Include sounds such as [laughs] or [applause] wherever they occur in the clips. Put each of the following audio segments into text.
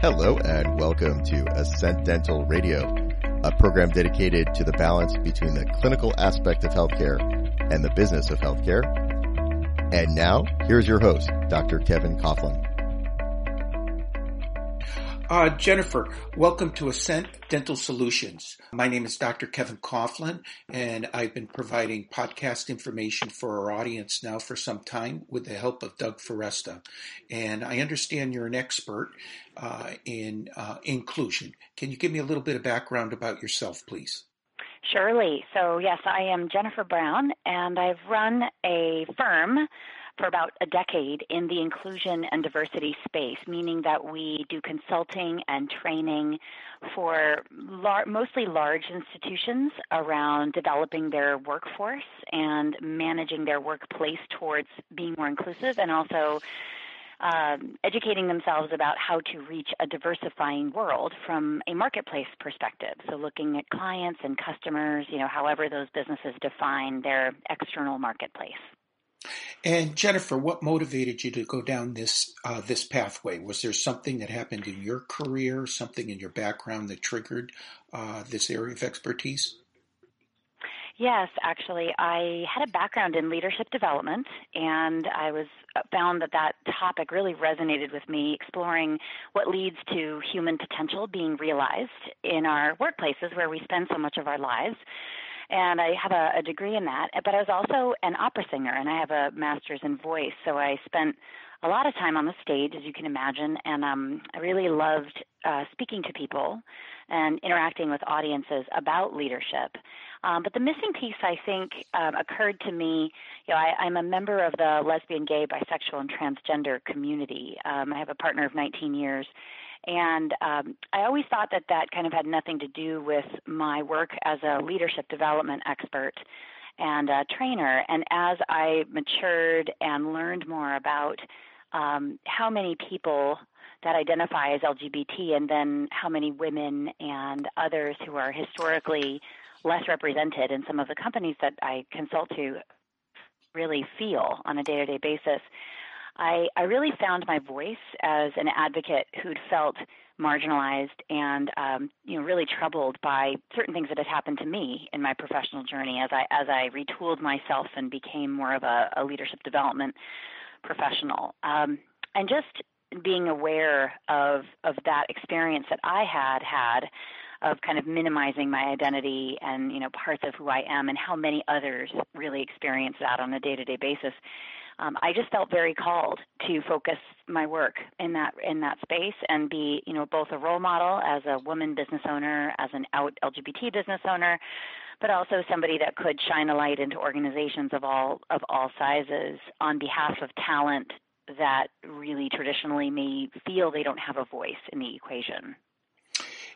Hello and welcome to Ascent Dental Radio, a program dedicated to the balance between the clinical aspect of healthcare and the business of healthcare. And now, here's your host, Dr. Kevin Coughlin. Uh, Jennifer, welcome to Ascent Dental Solutions. My name is Dr. Kevin Coughlin, and I've been providing podcast information for our audience now for some time with the help of Doug Foresta. And I understand you're an expert uh, in uh, inclusion. Can you give me a little bit of background about yourself, please? Surely. So, yes, I am Jennifer Brown, and I've run a firm for about a decade in the inclusion and diversity space, meaning that we do consulting and training for lar- mostly large institutions around developing their workforce and managing their workplace towards being more inclusive and also um, educating themselves about how to reach a diversifying world from a marketplace perspective. So looking at clients and customers, you know, however those businesses define their external marketplace. And Jennifer, what motivated you to go down this uh, this pathway? Was there something that happened in your career, something in your background that triggered uh, this area of expertise? Yes, actually, I had a background in leadership development, and I was uh, found that that topic really resonated with me, exploring what leads to human potential being realized in our workplaces where we spend so much of our lives and I have a, a degree in that. But I was also an opera singer, and I have a master's in voice. So I spent a lot of time on the stage, as you can imagine, and um, I really loved uh, speaking to people and interacting with audiences about leadership. Um, but the missing piece, I think, um, occurred to me. You know, I, I'm a member of the lesbian, gay, bisexual, and transgender community. Um, I have a partner of 19 years, and um, I always thought that that kind of had nothing to do with my work as a leadership development expert and a trainer. And as I matured and learned more about um, how many people that identify as LGBT and then how many women and others who are historically less represented in some of the companies that I consult to really feel on a day to day basis. I, I really found my voice as an advocate who'd felt marginalized and um, you know really troubled by certain things that had happened to me in my professional journey as I as I retooled myself and became more of a, a leadership development professional. Um, and just being aware of of that experience that I had had of kind of minimizing my identity and you know parts of who I am and how many others really experience that on a day-to-day basis um, I just felt very called to focus my work in that in that space and be, you know, both a role model as a woman business owner, as an out LGBT business owner, but also somebody that could shine a light into organizations of all of all sizes on behalf of talent that really traditionally may feel they don't have a voice in the equation.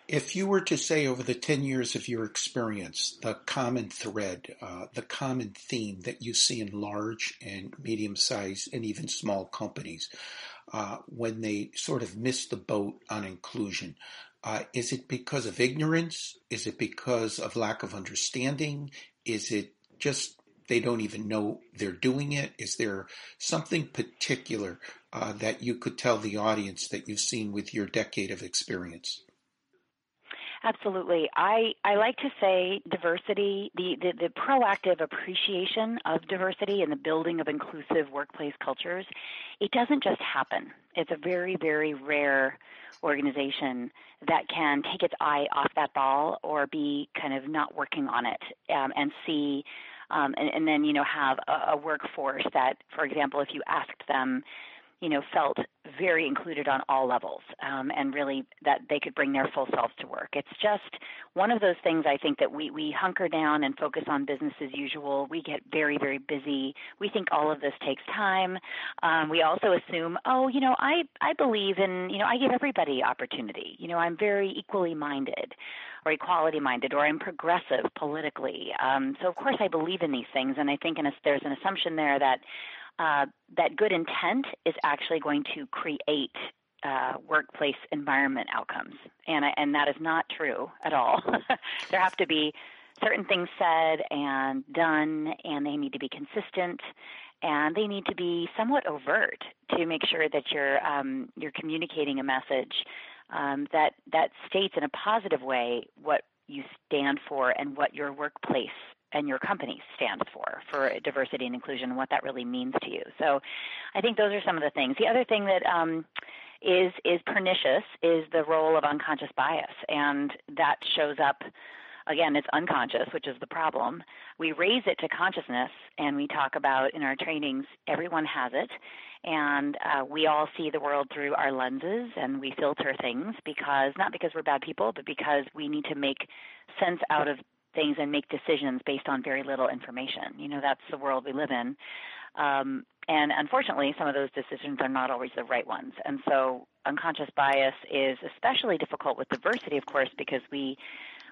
If you were to say over the 10 years of your experience, the common thread, uh, the common theme that you see in large and medium sized and even small companies uh, when they sort of miss the boat on inclusion, uh, is it because of ignorance? Is it because of lack of understanding? Is it just they don't even know they're doing it? Is there something particular uh, that you could tell the audience that you've seen with your decade of experience? Absolutely. I, I like to say diversity, the, the, the, proactive appreciation of diversity and the building of inclusive workplace cultures, it doesn't just happen. It's a very, very rare organization that can take its eye off that ball or be kind of not working on it um, and see um, and, and, then you know have a, a workforce that, for example, if you asked them you know, felt very included on all levels um, and really that they could bring their full selves to work. It's just one of those things I think that we, we hunker down and focus on business as usual. We get very, very busy. We think all of this takes time. Um, we also assume, oh, you know, I, I believe in, you know, I give everybody opportunity. You know, I'm very equally minded or equality minded or I'm progressive politically. Um, so, of course, I believe in these things. And I think a, there's an assumption there that uh, that good intent is actually going to create uh, workplace environment outcomes, and and that is not true at all. [laughs] there have to be certain things said and done, and they need to be consistent, and they need to be somewhat overt to make sure that you're um, you're communicating a message um, that that states in a positive way what you stand for and what your workplace and your company stands for, for diversity and inclusion, and what that really means to you. So I think those are some of the things. The other thing that um, is is pernicious is the role of unconscious bias, and that shows up. Again, it's unconscious, which is the problem. We raise it to consciousness, and we talk about in our trainings. Everyone has it, and uh, we all see the world through our lenses, and we filter things because not because we're bad people, but because we need to make sense out of things and make decisions based on very little information. You know, that's the world we live in. Um, and unfortunately, some of those decisions are not always the right ones. And so unconscious bias is especially difficult with diversity, of course, because we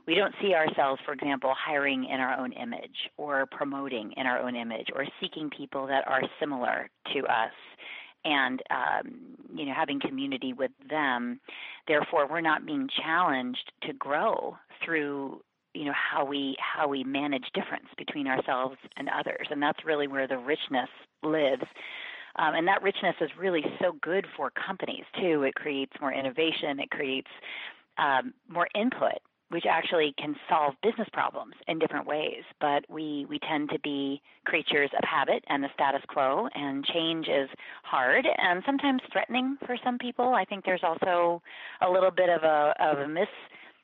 we don't see ourselves, for example, hiring in our own image or promoting in our own image or seeking people that are similar to us and um, you know having community with them. Therefore, we're not being challenged to grow through you know how we how we manage difference between ourselves and others. And that's really where the richness lives. Um, and that richness is really so good for companies too. It creates more innovation. It creates um, more input which actually can solve business problems in different ways. But we we tend to be creatures of habit and the status quo and change is hard and sometimes threatening for some people. I think there's also a little bit of a of a mis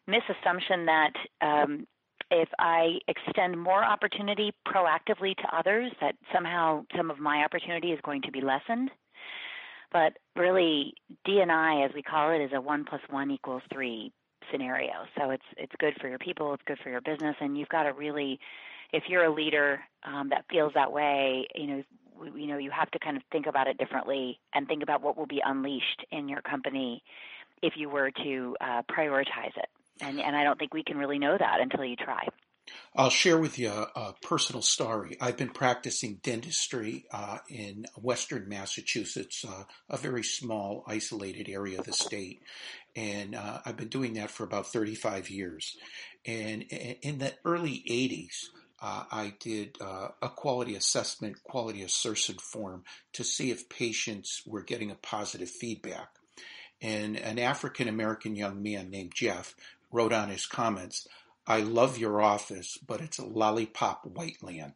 misassumption that um, if I extend more opportunity proactively to others, that somehow some of my opportunity is going to be lessened. But really, D&I, as we call it, is a one plus one equals three scenario. So it's it's good for your people, it's good for your business, and you've got to really, if you're a leader um, that feels that way, you know, you know, you have to kind of think about it differently and think about what will be unleashed in your company if you were to uh, prioritize it and and I don't think we can really know that until you try. I'll share with you a, a personal story. I've been practicing dentistry uh, in Western Massachusetts, uh, a very small, isolated area of the state, and uh, I've been doing that for about 35 years. And in the early 80s, uh, I did uh, a quality assessment, quality assertion form to see if patients were getting a positive feedback. And an African American young man named Jeff wrote on his comments, I love your office, but it's a lollipop white land.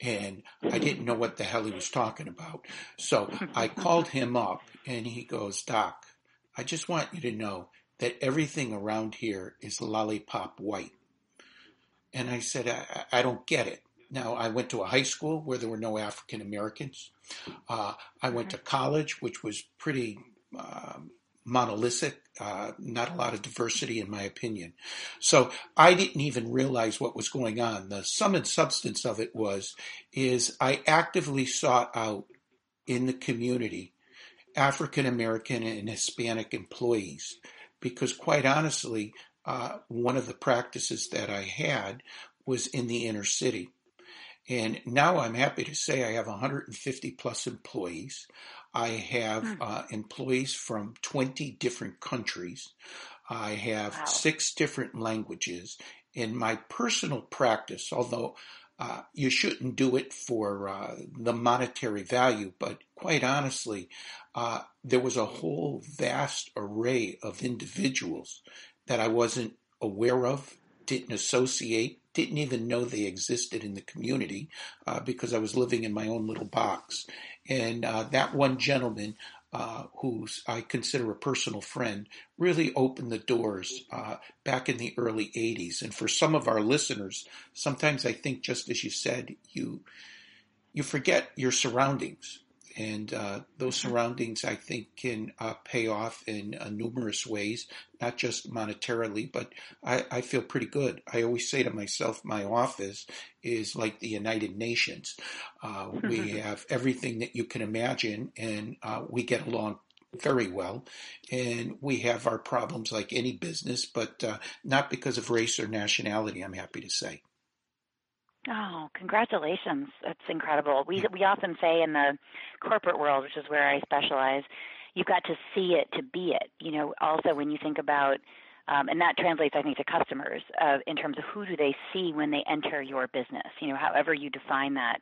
And I didn't know what the hell he was talking about. So I called him up and he goes, Doc, I just want you to know that everything around here is lollipop white. And I said, I, I don't get it. Now, I went to a high school where there were no African Americans. Uh, I went to college, which was pretty um, monolithic, uh, not a lot of diversity, in my opinion. So I didn't even realize what was going on. The sum and substance of it was, is I actively sought out in the community African American and Hispanic employees because, quite honestly, uh, one of the practices that I had was in the inner city. And now I'm happy to say I have 150 plus employees. I have hmm. uh, employees from 20 different countries. I have wow. six different languages. In my personal practice, although uh, you shouldn't do it for uh, the monetary value, but quite honestly, uh, there was a whole vast array of individuals that I wasn't aware of, didn't associate, didn't even know they existed in the community uh, because I was living in my own little box. And uh, that one gentleman, uh, who I consider a personal friend, really opened the doors uh, back in the early 80s. And for some of our listeners, sometimes I think, just as you said, you you forget your surroundings and uh, those surroundings I think can uh, pay off in uh, numerous ways, not just monetarily, but I, I, feel pretty good. I always say to myself, my office is like the United Nations. Uh, we [laughs] have everything that you can imagine, and uh, we get along very well, and we have our problems like any business, but uh, not because of race or nationality. I'm happy to say. Oh, congratulations. That's incredible. We we often say in the corporate world, which is where I specialize, you've got to see it to be it. You know, also when you think about um, and that translates, I think, to customers uh, in terms of who do they see when they enter your business. You know, however you define that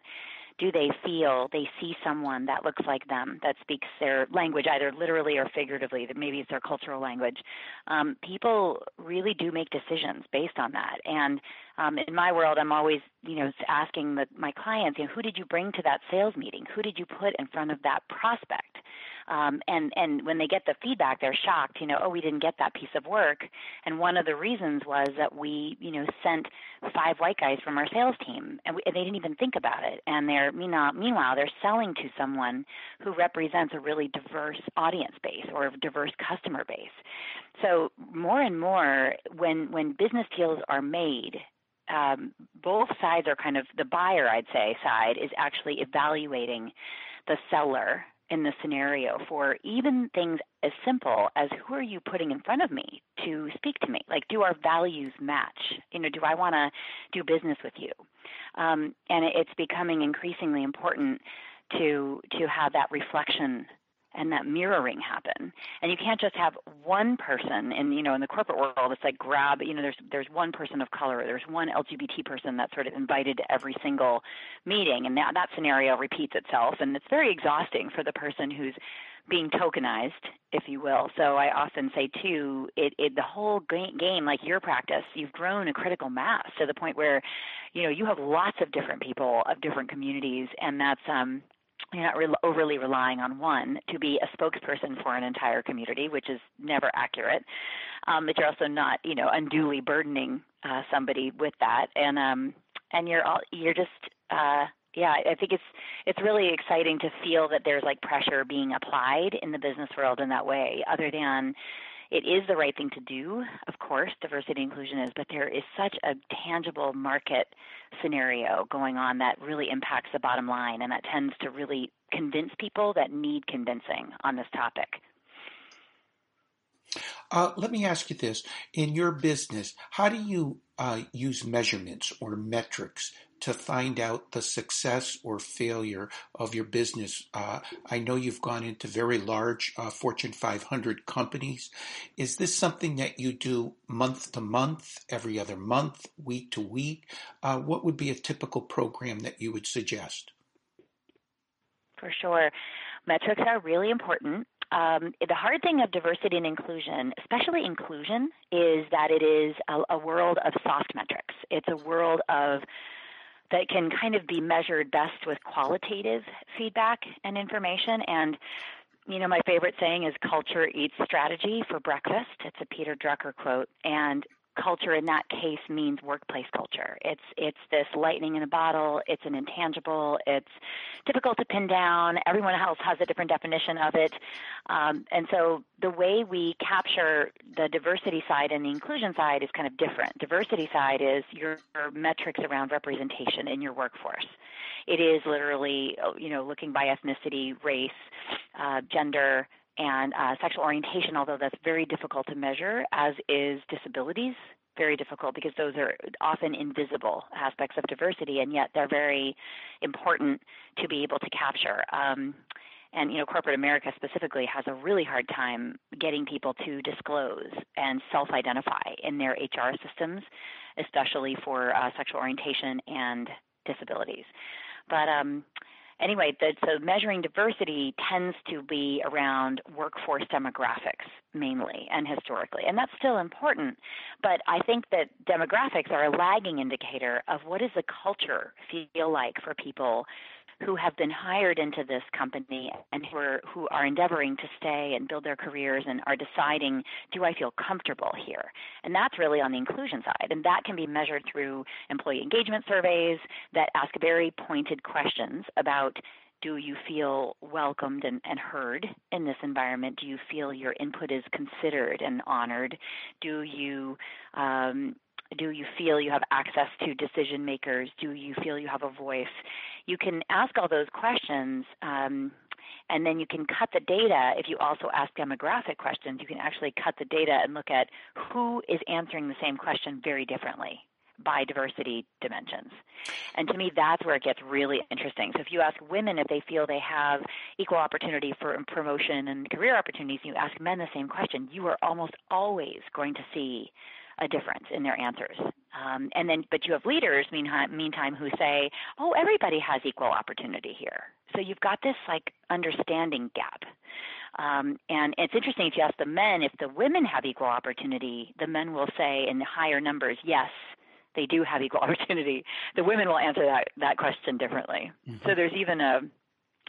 do they feel they see someone that looks like them, that speaks their language, either literally or figuratively, that maybe it's their cultural language. Um, people really do make decisions based on that. And um, in my world, I'm always, you know, asking the, my clients, you know, who did you bring to that sales meeting? Who did you put in front of that prospect? Um, and and when they get the feedback, they're shocked. You know, oh, we didn't get that piece of work. And one of the reasons was that we, you know, sent five white guys from our sales team, and, we, and they didn't even think about it. And they're meanwhile, meanwhile, they're selling to someone who represents a really diverse audience base or a diverse customer base. So more and more, when when business deals are made um, both sides are kind of the buyer, I'd say, side is actually evaluating the seller in the scenario for even things as simple as who are you putting in front of me to speak to me? Like, do our values match? You know, do I want to do business with you? Um, and it's becoming increasingly important to to have that reflection and that mirroring happen. And you can't just have one person in you know in the corporate world. It's like grab you know there's there's one person of color, there's one LGBT person that's sort of invited to every single meeting, and that that scenario repeats itself, and it's very exhausting for the person who's being tokenized, if you will. So I often say too, it, it the whole game, like your practice, you've grown a critical mass to the point where, you know, you have lots of different people of different communities, and that's um you're not re- overly relying on one to be a spokesperson for an entire community, which is never accurate. Um, but you're also not, you know, unduly burdening uh, somebody with that, and um, and you're all you're just. Uh, yeah, I think it's it's really exciting to feel that there's like pressure being applied in the business world in that way, other than it is the right thing to do, of course, diversity inclusion is, but there is such a tangible market scenario going on that really impacts the bottom line, and that tends to really convince people that need convincing on this topic. Uh, let me ask you this. In your business, how do you uh, use measurements or metrics to find out the success or failure of your business? Uh, I know you've gone into very large uh, Fortune 500 companies. Is this something that you do month to month, every other month, week to week? Uh, what would be a typical program that you would suggest? For sure. Metrics are really important. Um, the hard thing of diversity and inclusion, especially inclusion, is that it is a, a world of soft metrics. It's a world of that can kind of be measured best with qualitative feedback and information. And, you know, my favorite saying is culture eats strategy for breakfast. It's a Peter Drucker quote. And culture in that case means workplace culture. It's it's this lightning in a bottle. It's an intangible. It's difficult to pin down. Everyone else has a different definition of it, um, and so the way we capture the diversity side and the inclusion side is kind of different. Diversity side is your metrics around representation in your workforce. It is literally you know looking by ethnicity, race, uh, gender and uh, sexual orientation, although that's very difficult to measure, as is disabilities. Very difficult because those are often invisible aspects of diversity, and yet they're very important to be able to capture. Um, and you know, corporate America specifically has a really hard time getting people to disclose and self-identify in their HR systems, especially for uh, sexual orientation and disabilities. But um, anyway, the, so measuring diversity tends to be around workforce demographics mainly and historically, and that's still important. But I think that demographics are a lagging indicator of what does the culture feel like for people who have been hired into this company and who are who are endeavoring to stay and build their careers and are deciding, do I feel comfortable here? And that's really on the inclusion side. And that can be measured through employee engagement surveys that ask very pointed questions about do you feel welcomed and, and, heard in this environment? Do you feel your input is considered and honored? Do you um, do you feel you have access to decision makers? Do you feel you have a voice? You can ask all those questions. Um, and then you can cut the data. If you also ask demographic questions, you can actually cut the data and look at who is answering the same question very differently by diversity dimensions. And to me, that's where it gets really interesting. So if you ask women if they feel they have equal opportunity for promotion and career opportunities, and you ask men the same question, you are almost always going to see a difference in their answers. Um, and then, but you have leaders, meantime, meantime, who say, "Oh, everybody has equal opportunity here." So you've got this like understanding gap. Um, and it's interesting if you ask the men if the women have equal opportunity, the men will say in higher numbers, yes, they do have equal [laughs] opportunity. The women will answer that that question differently. Mm-hmm. So there's even a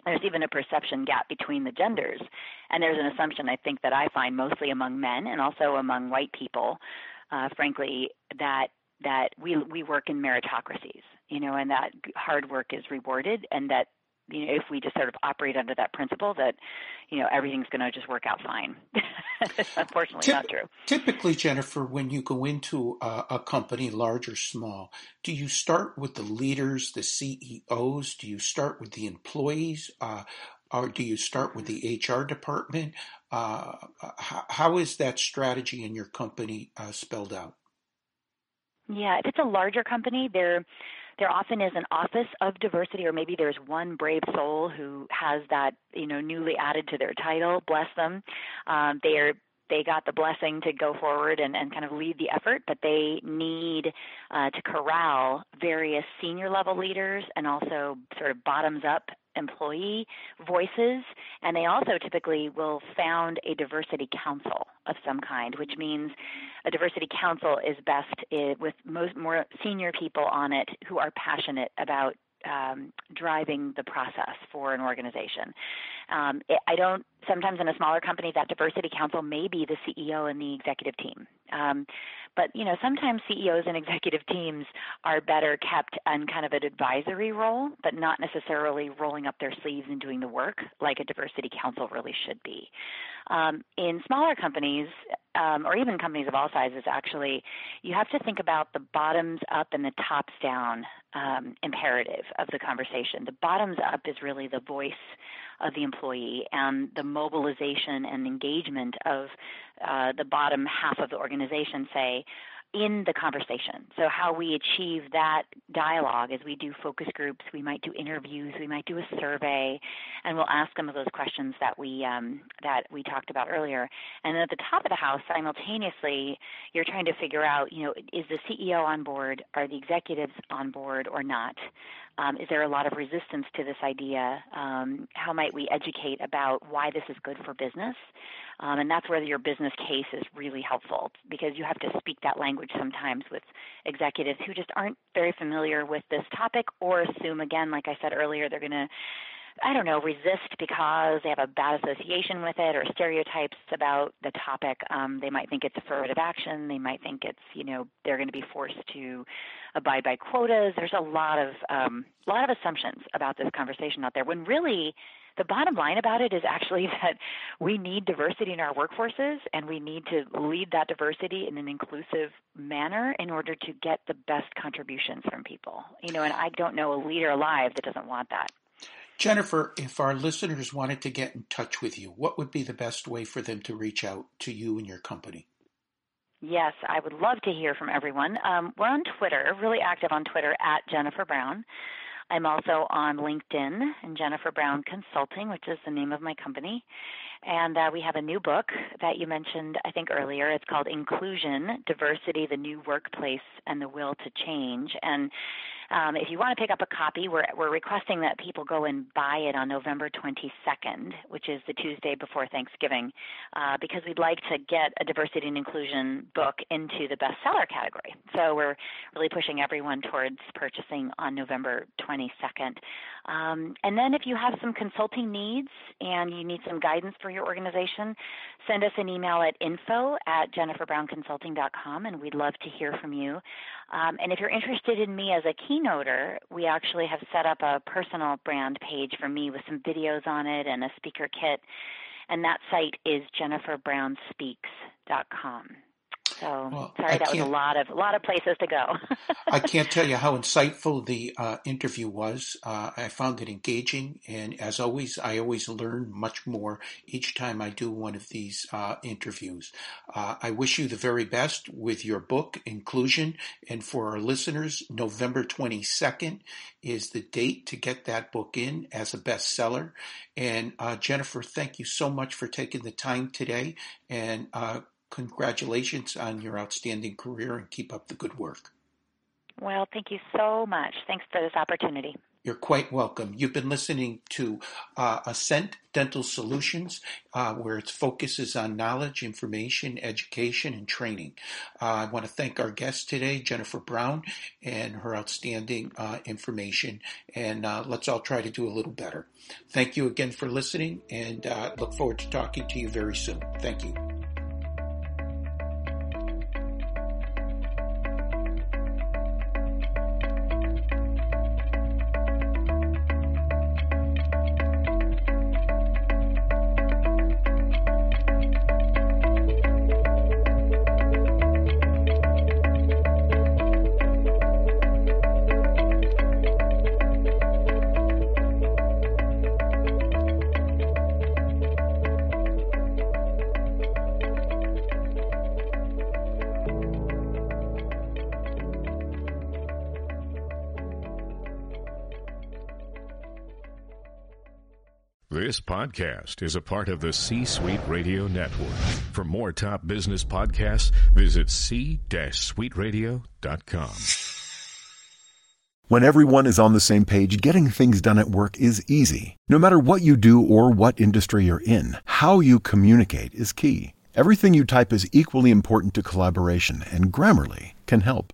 there's even a perception gap between the genders, and there's an assumption I think that I find mostly among men and also among white people uh, frankly, that that we we work in meritocracies, you know, and that hard work is rewarded, and that you know if we just sort of operate under that principle that you know everything's going to just work out fine. [laughs] Unfortunately, Tip- not true. Typically, Jennifer, when you go into a, a company, large or small, do you start with the leaders, the CEOs? Do you start with the employees? Uh, or do you start with the HR department? Uh, how, how is that strategy in your company uh, spelled out? Yeah, if it's a larger company, there there often is an office of diversity, or maybe there's one brave soul who has that you know newly added to their title. Bless them. Um, they are they got the blessing to go forward and, and kind of lead the effort, but they need uh, to corral various senior level leaders and also sort of bottoms up employee voices, and they also typically will found a diversity council of some kind, which means a diversity council is best with most more senior people on it who are passionate about um, driving the process for an organization. Um, it, I don't. Sometimes in a smaller company, that diversity council may be the CEO and the executive team. Um, but you know, sometimes CEOs and [laughs] executive teams are better kept in kind of an advisory role, but not necessarily rolling up their sleeves and doing the work like a diversity council really should be. Um, in smaller companies, um, or even companies of all sizes, actually, you have to think about the bottoms up and the tops down um, imperative of the conversation. The bottoms up is really the voice of the employee and the mobilization and engagement of uh, the bottom half of the organization, say, in the conversation. So how we achieve that dialogue is we do focus groups, we might do interviews, we might do a survey, and we'll ask some of those questions that we um, that we talked about earlier. And then at the top of the house, simultaneously, you're trying to figure out, you know, is the CEO on board, are the executives on board or not? Um, is there a lot of resistance to this idea? Um, how might we educate about why this is good for business? Um, and that's where your business case is really helpful because you have to speak that language sometimes with executives who just aren't very familiar with this topic or assume, again, like I said earlier, they're going to I don't know, resist because they have a bad association with it or stereotypes about the topic. Um, they might think it's affirmative action. They might think it's, you know, they're going to be forced to abide by quotas. There's a lot of um, a lot of assumptions about this conversation out there. When really, the bottom line about it is actually [laughs] that we need diversity in our workforces, and we need to lead that diversity in an inclusive manner in order to get the best contributions from people. You know, and I don't know a leader alive that doesn't want that. Jennifer, if our listeners wanted to get in touch with you, what would be the best way for them to reach out to you and your company? Yes, I would love to hear from everyone. Um, we're on Twitter, really active on Twitter at Jennifer Brown. I'm also on LinkedIn and Jennifer Brown Consulting, which is the name of my company. And uh, we have a new book that you mentioned, I think, earlier. It's called Inclusion Diversity, the New Workplace, and the Will to Change. And Um, if you want to pick up a copy, we're, we're requesting that people go and buy it on November 22nd, which is the Tuesday before Thanksgiving, uh, because we'd like to get a diversity and inclusion book into the bestseller category. So we're really pushing everyone towards purchasing on November 22nd. Um, and then if you have some consulting needs and you need some guidance for your organization, send us an email at info at jenniferbrownconsulting.com and we'd love to hear from you. Um, and if you're interested in me as a keynoter, we actually have set up a personal brand page for me with some videos on it and a speaker kit. And that site is jenniferbrownspeaks.com. So well, sorry, I that was a lot of a lot of places to go. [laughs] I can't tell you how [laughs] insightful the uh, interview was. Uh, I found it engaging, and as always, I always learn much more each time I do one of these uh, interviews. Uh, I wish you the very best with your book inclusion, and for our listeners, November twenty second is the date to get that book in as a bestseller. And uh, Jennifer, thank you so much for taking the time today, and uh, congratulations on your outstanding career and keep up the good work. Well, thank you so much. Thanks for this opportunity. You're quite welcome. You've been listening to uh, Ascent Dental Solutions, uh, where its focus is on knowledge, information, education, and training. Uh, I want to thank our guest today, Jennifer Brown, and her outstanding uh, information. And uh, let's all try to do a little better. Thank you again for listening, and uh, look forward to talking to you very soon. Thank you. This podcast is a part of the C Suite Radio Network. For more top business podcasts, visit c-suiteradio.com. When everyone is on the same page, getting things done at work is easy. No matter what you do or what industry you're in, how you communicate is key. Everything you type is equally important to collaboration, and Grammarly can help.